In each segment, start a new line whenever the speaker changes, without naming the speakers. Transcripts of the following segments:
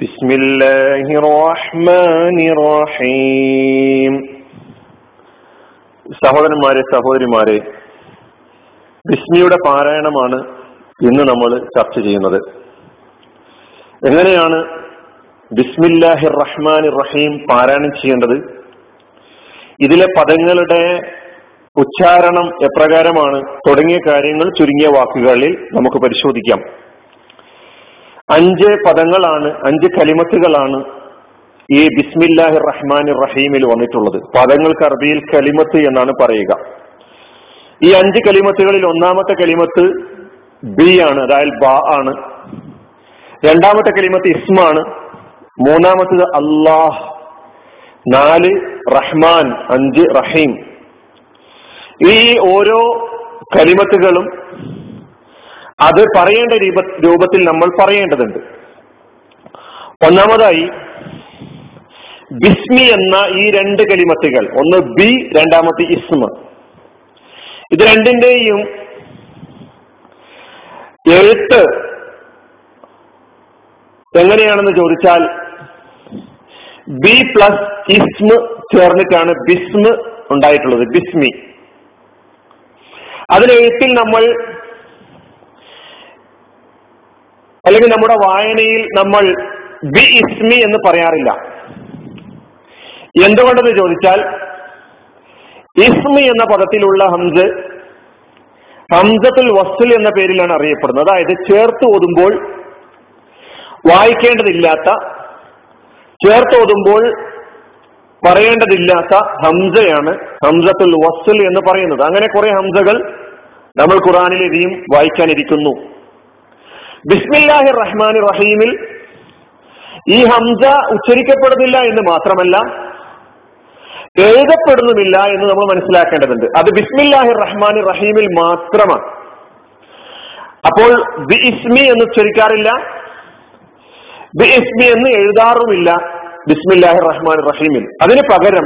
بسم الله الرحمن الرحيم സഹോദരന്മാരെ സഹോദരിമാരെ ബിസ്മിയുടെ പാരായണമാണ് ഇന്ന് നമ്മൾ ചർച്ച ചെയ്യുന്നത് എങ്ങനെയാണ് ബിസ്മില്ലാഹിർ റഹ്മാൻ റഹീം പാരായണം ചെയ്യേണ്ടത് ഇതിലെ പദങ്ങളുടെ ഉച്ചാരണം എപ്രകാരമാണ് തുടങ്ങിയ കാര്യങ്ങൾ ചുരുങ്ങിയ വാക്കുകളിൽ നമുക്ക് പരിശോധിക്കാം അഞ്ച് പദങ്ങളാണ് അഞ്ച് കലിമത്തുകളാണ് ഈ ബിസ്മില്ലാഹി റഹ്മാൻ റഹീമിൽ വന്നിട്ടുള്ളത്. പദങ്ങൾക്ക് അറബിയിൽ കലിമത്ത് എന്നാണ് പറയുക. ഈ അഞ്ച് കലിമത്തുകളിൽ ഒന്നാമത്തെ കലിമത്ത് ബി ആണ് അതായത് ബ ആണ്. രണ്ടാമത്തെ കലിമത്ത് ഇസ്മാണ് മൂന്നാമത്തത് അള്ളാഹ് നാല് റഹ്മാൻ അഞ്ച് റഹീം. ഈ ഓരോ കലിമത്തുകളും അത് പറയേണ്ട രൂപ രൂപത്തിൽ നമ്മൾ പറയേണ്ടതുണ്ട്. ഒന്നാമതായി ബിസ്മി എന്ന ഈ രണ്ട് കലിമത്തുകൾ ഒന്ന് ബി രണ്ടാമത്തെ ഇസ്മ. ഇത് രണ്ടിന്റെയും എഴുത്ത് എങ്ങനെയാണെന്ന് ചോദിച്ചാൽ ബി പ്ലസ് ഇസ്മ ചേർന്നിട്ടാണ് ബിസ്മ ഉണ്ടായിട്ടുള്ളത് ബിസ്മി. അതിലെഴുത്തിൽ നമ്മൾ അല്ലെങ്കിൽ നമ്മുടെ വായനയിൽ നമ്മൾ ബി ഇസ്മി എന്ന് പറയാറില്ല. എന്തുകൊണ്ടെന്ന് ചോദിച്ചാൽ ഇസ്മി എന്ന പദത്തിലുള്ള ഹംസ് ഹംസത്തുൽ വസ്തുൽ എന്ന പേരിലാണ് അറിയപ്പെടുന്നത്. അതായത് ചേർത്ത് ഓതുമ്പോൾ വായിക്കേണ്ടതില്ലാത്ത ചേർത്ത് ഓതുമ്പോൾ പറയേണ്ടതില്ലാത്ത ഹംസയാണ് ഹംസത്തുൽ വസ്തുൽ എന്ന് പറയുന്നത്. അങ്ങനെ കുറെ ഹംസകൾ നമ്മൾ ഖുറാനിലെതിയും വായിക്കാനിരിക്കുന്നു. ബിസ്മില്ലാഹി റഹ്മാൻ റഹീമിൽ ഈ ഹംസ ഉച്ചരിക്കപ്പെടുന്നില്ല എന്ന് മാത്രമല്ല എഴുതപ്പെടുന്നുമില്ല എന്ന് നമ്മൾ മനസ്സിലാക്കേണ്ടതുണ്ട്. അത് ബിസ്മില്ലാഹി റഹ്മാൻ റഹീമിൽ മാത്രമാണ്. അപ്പോൾ ബി ഇസ്മി എന്ന് ഉച്ചരിക്കാറില്ല ബി ഇസ്മി എന്ന് എഴുതാറുമില്ല ബിസ്മില്ലാഹി റഹ്മാൻ റഹീമിൽ അതിന് പകരം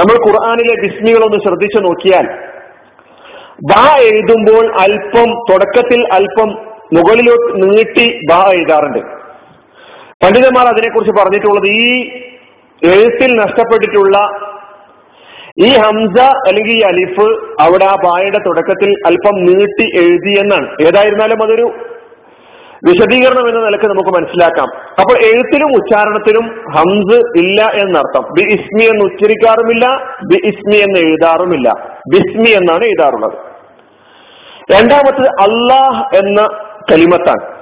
നമ്മൾ ഖുർആാനിലെ ബിസ്മികളൊന്ന് ശ്രദ്ധിച്ചു നോക്കിയാൽ ബ എഴുതുമ്പോൾ അല്പം തുടക്കത്തിൽ അല്പം മുകളിലോട്ട് നീട്ടി ബ എഴുതാറുണ്ട്. പണ്ഡിതന്മാർ അതിനെക്കുറിച്ച് പറഞ്ഞിട്ടുള്ളത് ഈ എഴുത്തിൽ നഷ്ടപ്പെട്ടിട്ടുള്ള ഈ ഹംസ അല്ലെങ്കിൽ ഈ അലിഫ് അവിടെ ആ ബായുടെ തുടക്കത്തിൽ അല്പം നീട്ടി എഴുതി എന്നാണ്. ഏതായിരുന്നാലും അതൊരു വിശദീകരണം എന്ന നിലയ്ക്ക് നമുക്ക് മനസ്സിലാക്കാം. അപ്പോൾ എഴുത്തിലും ഉച്ചാരണത്തിലും ഹംസ് ഇല്ല എന്നർത്ഥം. ബി ഇസ്മി എന്ന് ഉച്ചരിക്കാറുമില്ല ബി ഇസ്മി എന്ന് എഴുതാറുമില്ല. ബിസ്മി എന്നാണ് എഴുതാറുള്ളത്. രണ്ടാമത്തത് അള്ളാഹ് എന്ന കലിമത്താണ്.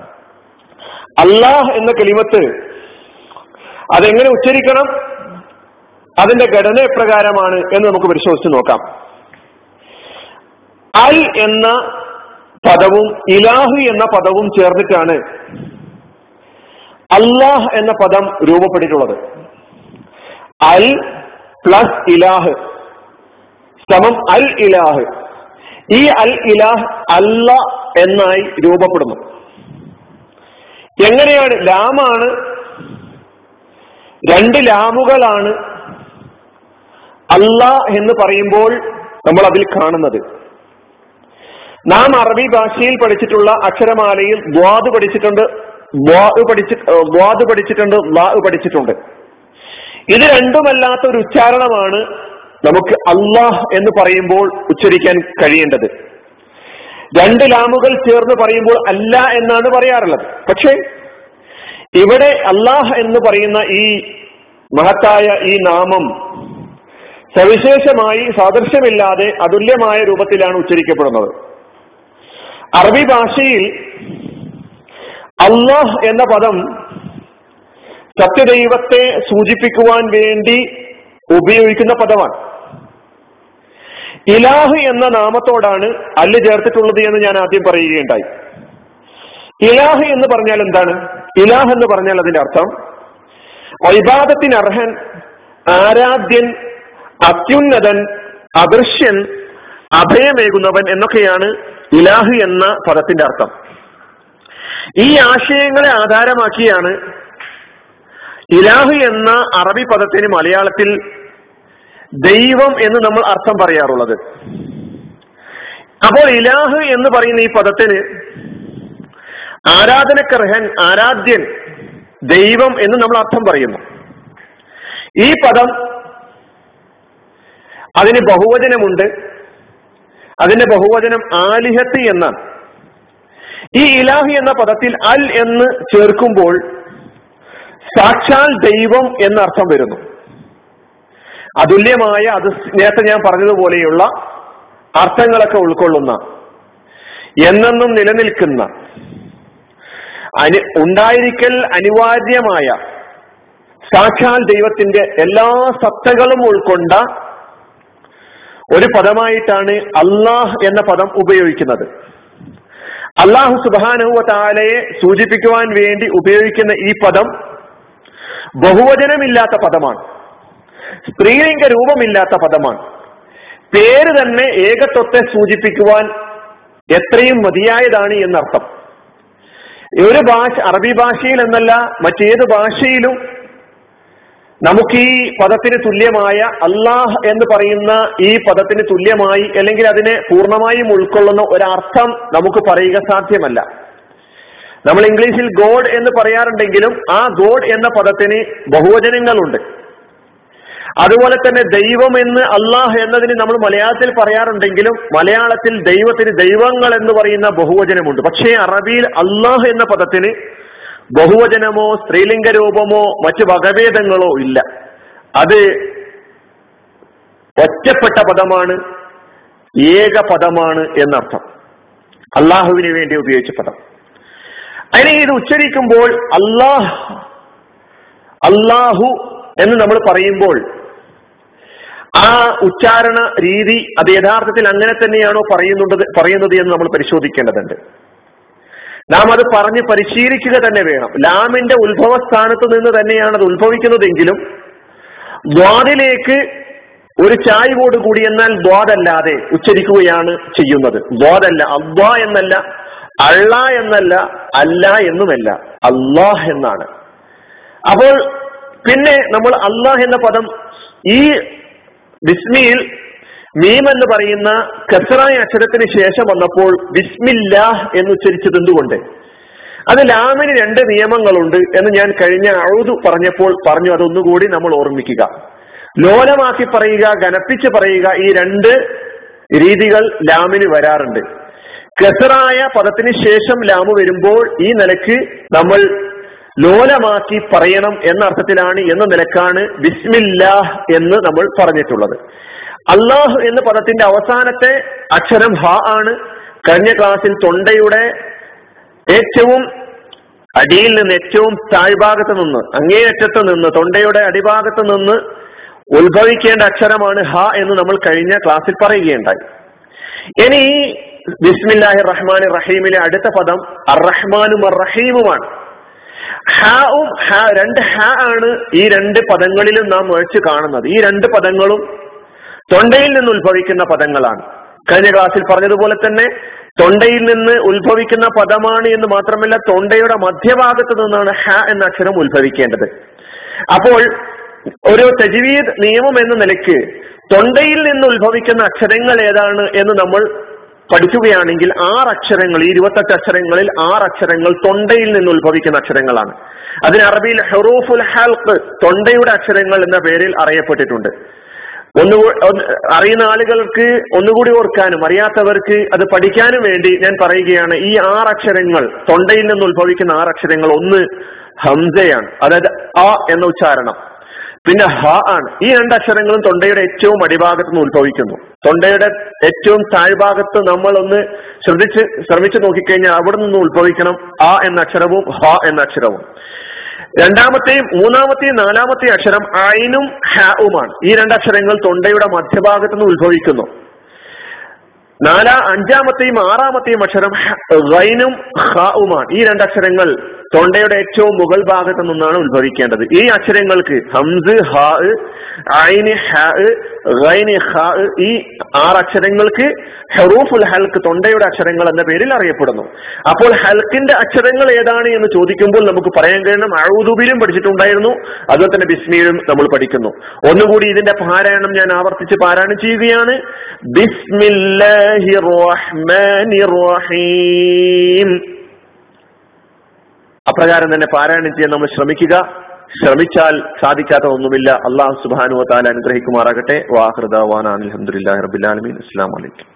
അള്ളാഹ് എന്ന കലിമത്ത് അതെങ്ങനെ ഉച്ചരിക്കണം? അതിന്റെ ഘടന എപ്രകാരമാണ് എന്ന് നമുക്ക് പരിശോധിച്ച് നോക്കാം. അൽ എന്ന പദവും ഇലാഹു എന്ന പദവും ചേർന്നിട്ടാണ് അല്ലാഹ് എന്ന പദം രൂപപ്പെട്ടിട്ടുള്ളത്. അൽ പ്ലസ് ഇലാഹ് സമം അൽ ഇലാഹ്. ഈ അൽ ഇലാഹ് അല്ല എന്നായി രൂപപ്പെടുന്നു. എങ്ങനെയാണ്? ലാമാണ്. രണ്ട് ലാമുകളാണ് അല്ല എന്ന് പറയുമ്പോൾ നമ്മൾ അതിൽ കാണുന്നത്. നാം അറബി ഭാഷയിൽ പഠിച്ചിട്ടുള്ള അക്ഷരമാലയിൽ ദ്വാദ് പഠിച്ചിട്ടുണ്ട് പഠിച്ച് ദ്വാദ് പഠിച്ചിട്ടുണ്ട് ലാ പഠിച്ചിട്ടുണ്ട്. ഇത് രണ്ടുമല്ലാത്ത ഒരു ഉച്ചാരണമാണ് നമുക്ക് അള്ളാഹ് എന്ന് പറയുമ്പോൾ ഉച്ചരിക്കാൻ കഴിയേണ്ടത്. രണ്ട് ലാമുകൾ ചേർന്ന് പറയുമ്പോൾ അല്ല എന്നാണ് പറയാറുള്ളത്. പക്ഷേ ഇവിടെ അള്ളാഹ് എന്ന് പറയുന്ന ഈ മഹത്തായ ഈ നാമം സവിശേഷമായി സാദൃശ്യമില്ലാതെ അതുല്യമായ രൂപത്തിലാണ് ഉച്ചരിക്കപ്പെടുന്നത്. അറബി ഭാഷയിൽ അള്ളാഹ് എന്ന പദം സത്യദൈവത്തെ സൂചിപ്പിക്കുവാൻ വേണ്ടി ഉപയോഗിക്കുന്ന പദമാണ്. ഇലാഹ് എന്ന നാമത്തോടാണ് അല്ല് ചേർത്തിട്ടുള്ളത് എന്ന് ഞാൻ ആദ്യം പറയുകയുണ്ടായി. ഇലാഹ് എന്ന് പറഞ്ഞാൽ എന്താണ്? ഇലാഹ് എന്ന് പറഞ്ഞാൽ അതിന്റെ അർത്ഥം വൈവാദത്തിന് അർഹൻ ആരാധ്യൻ അത്യുന്നതൻ അദൃശ്യൻ അഭയമേകുന്നവൻ എന്നൊക്കെയാണ് ഇലാഹ് എന്ന പദത്തിന്റെ അർത്ഥം. ഈ ആശയങ്ങളെ ആധാരമാക്കിയാണ് ഇലാഹ് എന്ന അറബി പദത്തിന് മലയാളത്തിൽ ദൈവം എന്ന് നമ്മൾ അർത്ഥം പറയാറുള്ളത്. അപ്പോൾ ഇലാഹ് എന്ന് പറയുന്ന ഈ പദത്തിന് ആരാധനക്കർഹൻ ആരാധ്യൻ ദൈവം എന്ന് നമ്മൾ അർത്ഥം പറയുന്നു. ഈ പദം അതിന് ബഹുവചനമുണ്ട്. അതിന്റെ ബഹുവചനം ആലിഹത്ത് എന്നാണ് ഈ ഇലാഹി എന്ന പദത്തിൽ അൽ എന്ന് ചേർക്കുമ്പോൾ സാക്ഷാൽ ദൈവം എന്ന അർത്ഥം വരുന്നു. അതുല്യമായ അത് നേരത്തെ ഞാൻ പറഞ്ഞതുപോലെയുള്ള അർത്ഥങ്ങളൊക്കെ ഉൾക്കൊള്ളുന്ന എന്നെന്നും നിലനിൽക്കുന്ന അനു ഉണ്ടായിരിക്കൽ അനിവാര്യമായ സാക്ഷാൽ ദൈവത്തിന്റെ എല്ലാ സത്തകളും ഉൾക്കൊണ്ട ഒരു പദമായിട്ടാണ് അള്ളാഹ് എന്ന പദം ഉപയോഗിക്കുന്നത്. അള്ളാഹു സുബാനുവ സൂചിപ്പിക്കുവാൻ വേണ്ടി ഉപയോഗിക്കുന്ന ഈ പദം ബഹുവചനമില്ലാത്ത പദമാണ്. സ്ത്രീലിംഗ രൂപമില്ലാത്ത പദമാണ്. പേര് തന്നെ ഏകത്വത്തെ സൂചിപ്പിക്കുവാൻ എത്രയും മതിയായതാണ് എന്നർത്ഥം. ഒരു ഭാഷ അറബി ഭാഷയിൽ എന്നല്ല മറ്റേത് ഭാഷയിലും നമുക്ക് ഈ പദത്തിന് തുല്യമായ അള്ളാഹ് എന്ന് പറയുന്ന ഈ പദത്തിന് തുല്യമായി അല്ലെങ്കിൽ അതിനെ പൂർണമായും ഉൾക്കൊള്ളുന്ന ഒരർത്ഥം നമുക്ക് പറയുക സാധ്യമല്ല. നമ്മൾ ഇംഗ്ലീഷിൽ ഗോഡ് എന്ന് പറയാറുണ്ടെങ്കിലും ആ ഗോഡ് എന്ന പദത്തിന് ബഹുവചനങ്ങളുണ്ട്. അതുപോലെ തന്നെ ദൈവം എന്ന് അള്ളാഹ് എന്നതിന് നമ്മൾ മലയാളത്തിൽ പറയാറുണ്ടെങ്കിലും മലയാളത്തിൽ ദൈവത്തിന് ദൈവങ്ങൾ എന്ന് പറയുന്ന ബഹുവചനമുണ്ട്. പക്ഷേ അറബിയിൽ അള്ളാഹ് എന്ന പദത്തിന് ബഹുവചനമോ സ്ത്രീലിംഗ രൂപമോ മറ്റ് വകഭേദങ്ങളോ ഇല്ല. അത് ഒറ്റപ്പെട്ട പദമാണ് ഏക പദമാണ് എന്നർത്ഥം. അള്ളാഹുവിന് വേണ്ടി ഉപയോഗിച്ച പദം. അതിനെ ഇത് ഉച്ചരിക്കുമ്പോൾ അള്ളാഹ് അള്ളാഹു എന്ന് നമ്മൾ പറയുമ്പോൾ ആ ഉച്ചാരണ രീതി അത് യഥാർത്ഥത്തിൽ അങ്ങനെ തന്നെയാണോ പറയുന്നുണ്ടത് പറയുന്നത് എന്ന് നമ്മൾ പരിശോധിക്കേണ്ടതുണ്ട്. നാം അത് പറഞ്ഞ് പരിശീലിക്കുക തന്നെ വേണം. ലാമിന്റെ ഉത്ഭവ സ്ഥാനത്ത് നിന്ന് തന്നെയാണ് അത് ഉത്ഭവിക്കുന്നതെങ്കിലും ദ്വാദിലേക്ക് ഒരു ചായ്വോട് കൂടി എന്നാൽ ദ്വാദല്ലാതെ ഉച്ചരിക്കുകയാണ് ചെയ്യുന്നത്. ദ്വാദല്ല അദ്വാ എന്നല്ല അള്ള എന്നല്ല അല്ല എന്നുമല്ല. അള്ളാഹ് എന്നാണ്. അപ്പോൾ പിന്നെ നമ്മൾ അള്ളാഹ് എന്ന പദം ഈ ബിസ്മിയിൽ മീം എന്ന് പറയുന്ന കസറായ അക്ഷരത്തിന് ശേഷം വന്നപ്പോൾ ബിസ്മില്ലാഹ് എന്ന് ഉച്ചരിച്ചത് എന്തുകൊണ്ട്? അത് ലാമിന് രണ്ട് നിയമങ്ങളുണ്ട് എന്ന് ഞാൻ കഴിഞ്ഞ അഴുതു പറഞ്ഞപ്പോൾ പറഞ്ഞു അതൊന്നുകൂടി നമ്മൾ ഓർമ്മിക്കുക. ലോലമാക്കി പറയുക ഘനപ്പിച്ച് പറയുക ഈ രണ്ട് രീതികൾ ലാമിന് വരാറുണ്ട്. കസറായ പദത്തിന് ശേഷം ലാമ് വരുമ്പോൾ ഈ നിലയ്ക്ക് നമ്മൾ ലോലമാക്കി പറയണം എന്ന അർത്ഥത്തിലാണ് എന്ന നിലക്കാണ് ബിസ്മില്ലാഹ് എന്ന് നമ്മൾ പറഞ്ഞിട്ടുള്ളത്. അള്ളാഹ് എന്ന പദത്തിന്റെ അവസാനത്തെ അക്ഷരം ഹ ആണ്. കഴിഞ്ഞ ക്ലാസ്സിൽ തൊണ്ടയുടെ ഏറ്റവും അടിയിൽ നിന്ന് ഏറ്റവും താഴ്ഭാഗത്ത് നിന്ന് അങ്ങേയറ്റത്ത് നിന്ന് തൊണ്ടയുടെ അടിഭാഗത്ത് നിന്ന് ഉത്ഭവിക്കേണ്ട അക്ഷരമാണ് ഹ എന്ന് നമ്മൾ കഴിഞ്ഞ ക്ലാസ്സിൽ പറയുകയുണ്ടായി. ഇനി ബിസ്മില്ലാഹി റഹ്മാൻ റഹീമിലെ അടുത്ത പദം അർ റഹ്മാനും അർ അറഹീമുമാണ് ഹാവും ഹാ രണ്ട് ഹാ ആണ് ഈ രണ്ട് പദങ്ങളിലും നാം മേടിച്ച് കാണുന്നത്. ഈ രണ്ട് പദങ്ങളും തൊണ്ടയിൽ നിന്ന് ഉത്ഭവിക്കുന്ന പദങ്ങളാണ്. കഴിഞ്ഞ ക്ലാസ്സിൽ പറഞ്ഞതുപോലെ തന്നെ തൊണ്ടയിൽ നിന്ന് ഉത്ഭവിക്കുന്ന പദമാണ് എന്ന് മാത്രമല്ല തൊണ്ടയുടെ മധ്യഭാഗത്ത് നിന്നാണ് ഹ എന്ന അക്ഷരം ഉത്ഭവിക്കേണ്ടത്. അപ്പോൾ ഒരു തജ്വീദ് നിയമം എന്ന നിലയ്ക്ക് തൊണ്ടയിൽ നിന്ന് ഉത്ഭവിക്കുന്ന അക്ഷരങ്ങൾ ഏതാണ് എന്ന് നമ്മൾ പഠിക്കുകയാണെങ്കിൽ ആറ് അക്ഷരങ്ങൾ ഈ ഇരുപത്തെട്ട് അക്ഷരങ്ങളിൽ ആറ് അക്ഷരങ്ങൾ തൊണ്ടയിൽ നിന്ന് ഉത്ഭവിക്കുന്ന അക്ഷരങ്ങളാണ്. അതിന് അറബിയിൽ ഹെറൂഫുൽ ഹൽക്ക് തൊണ്ടയുടെ അക്ഷരങ്ങൾ എന്ന പേരിൽ അറിയപ്പെട്ടിട്ടുണ്ട്. ഒന്ന് അറിയുന്ന ആളുകൾക്ക് ഒന്നുകൂടി ഓർക്കാനും അറിയാത്തവർക്ക് അത് പഠിക്കാനും വേണ്ടി ഞാൻ പറയുകയാണ് ഈ ആറ് അക്ഷരങ്ങൾ തൊണ്ടയിൽ നിന്ന് ഉത്ഭവിക്കുന്ന ആറ് അക്ഷരങ്ങൾ ഒന്ന് ഹംസയാണ് അതായത് അ എന്ന ഉച്ചാരണം. പിന്നെ ഹ ആണ്. ഈ രണ്ട് അക്ഷരങ്ങളും തൊണ്ടയുടെ ഏറ്റവും അടിഭാഗത്ത് നിന്ന് ഉത്ഭവിക്കുന്നു. തൊണ്ടയുടെ ഏറ്റവും താഴ്ഭാഗത്ത് നമ്മൾ ഒന്ന് ശ്രദ്ധിച്ച് ശ്രമിച്ചു നോക്കിക്കഴിഞ്ഞാൽ അവിടെ നിന്ന് ഉത്ഭവിക്കണം ആ എന്ന അക്ഷരവും ഹ എന്ന അക്ഷരവും. രണ്ടാമത്തെയും മൂന്നാമത്തെയും നാലാമത്തെയും അക്ഷരം ഐനും ഹാവുമാണ് ഈ രണ്ടക്ഷരങ്ങൾ തൊണ്ടയുടെ മധ്യഭാഗത്ത് നിന്ന് ഉത്ഭവിക്കുന്നു. നാലാ അഞ്ചാമത്തെയും ആറാമത്തെയും അക്ഷരം ഗൈനും ഹാവുമാണ് ഈ രണ്ടക്ഷരങ്ങൾ തൊണ്ടയുടെ ഏറ്റവും മുകൾ ഭാഗത്ത് നിന്നാണ് ഉത്ഭവിക്കേണ്ടത്. ഈ അക്ഷരങ്ങൾക്ക് ഹംസ് ഹാ ഹൈന് ഹ ഈ അക്ഷരങ്ങൾക്ക് ഹെറൂഫുൽ ഹൽക്ക് തൊണ്ടയുടെ അക്ഷരങ്ങൾ എന്ന പേരിൽ അറിയപ്പെടുന്നു. അപ്പോൾ ഹൽക്കിന്റെ അക്ഷരങ്ങൾ ഏതാണ് എന്ന് ചോദിക്കുമ്പോൾ നമുക്ക് പറയാൻ കഴിയണം. അഴുതുബിലും പഠിച്ചിട്ടുണ്ടായിരുന്നു. അതുപോലെ തന്നെ ബിസ്മിയിലും നമ്മൾ പഠിക്കുന്നു. ഒന്നുകൂടി ഇതിന്റെ പാരായണം ഞാൻ ആവർത്തിച്ച് പാരായണം ചെയ്യുകയാണ്. റഹീം അപ്രകാരം തന്നെ പാരായണം ചെയ്യാൻ നമ്മൾ ശ്രമിക്കുക. ശ്രമിച്ചാൽ സാധിക്കാത്ത ഒന്നുമില്ല അള്ളാഹു സുബാനു താല അനുഗ്രഹിക്കുമാറാകട്ടെ. വാഹൃദാൻ അലഹമുല്ലാ റബിലാലമീൻ അസ്സാം വലൈക്കും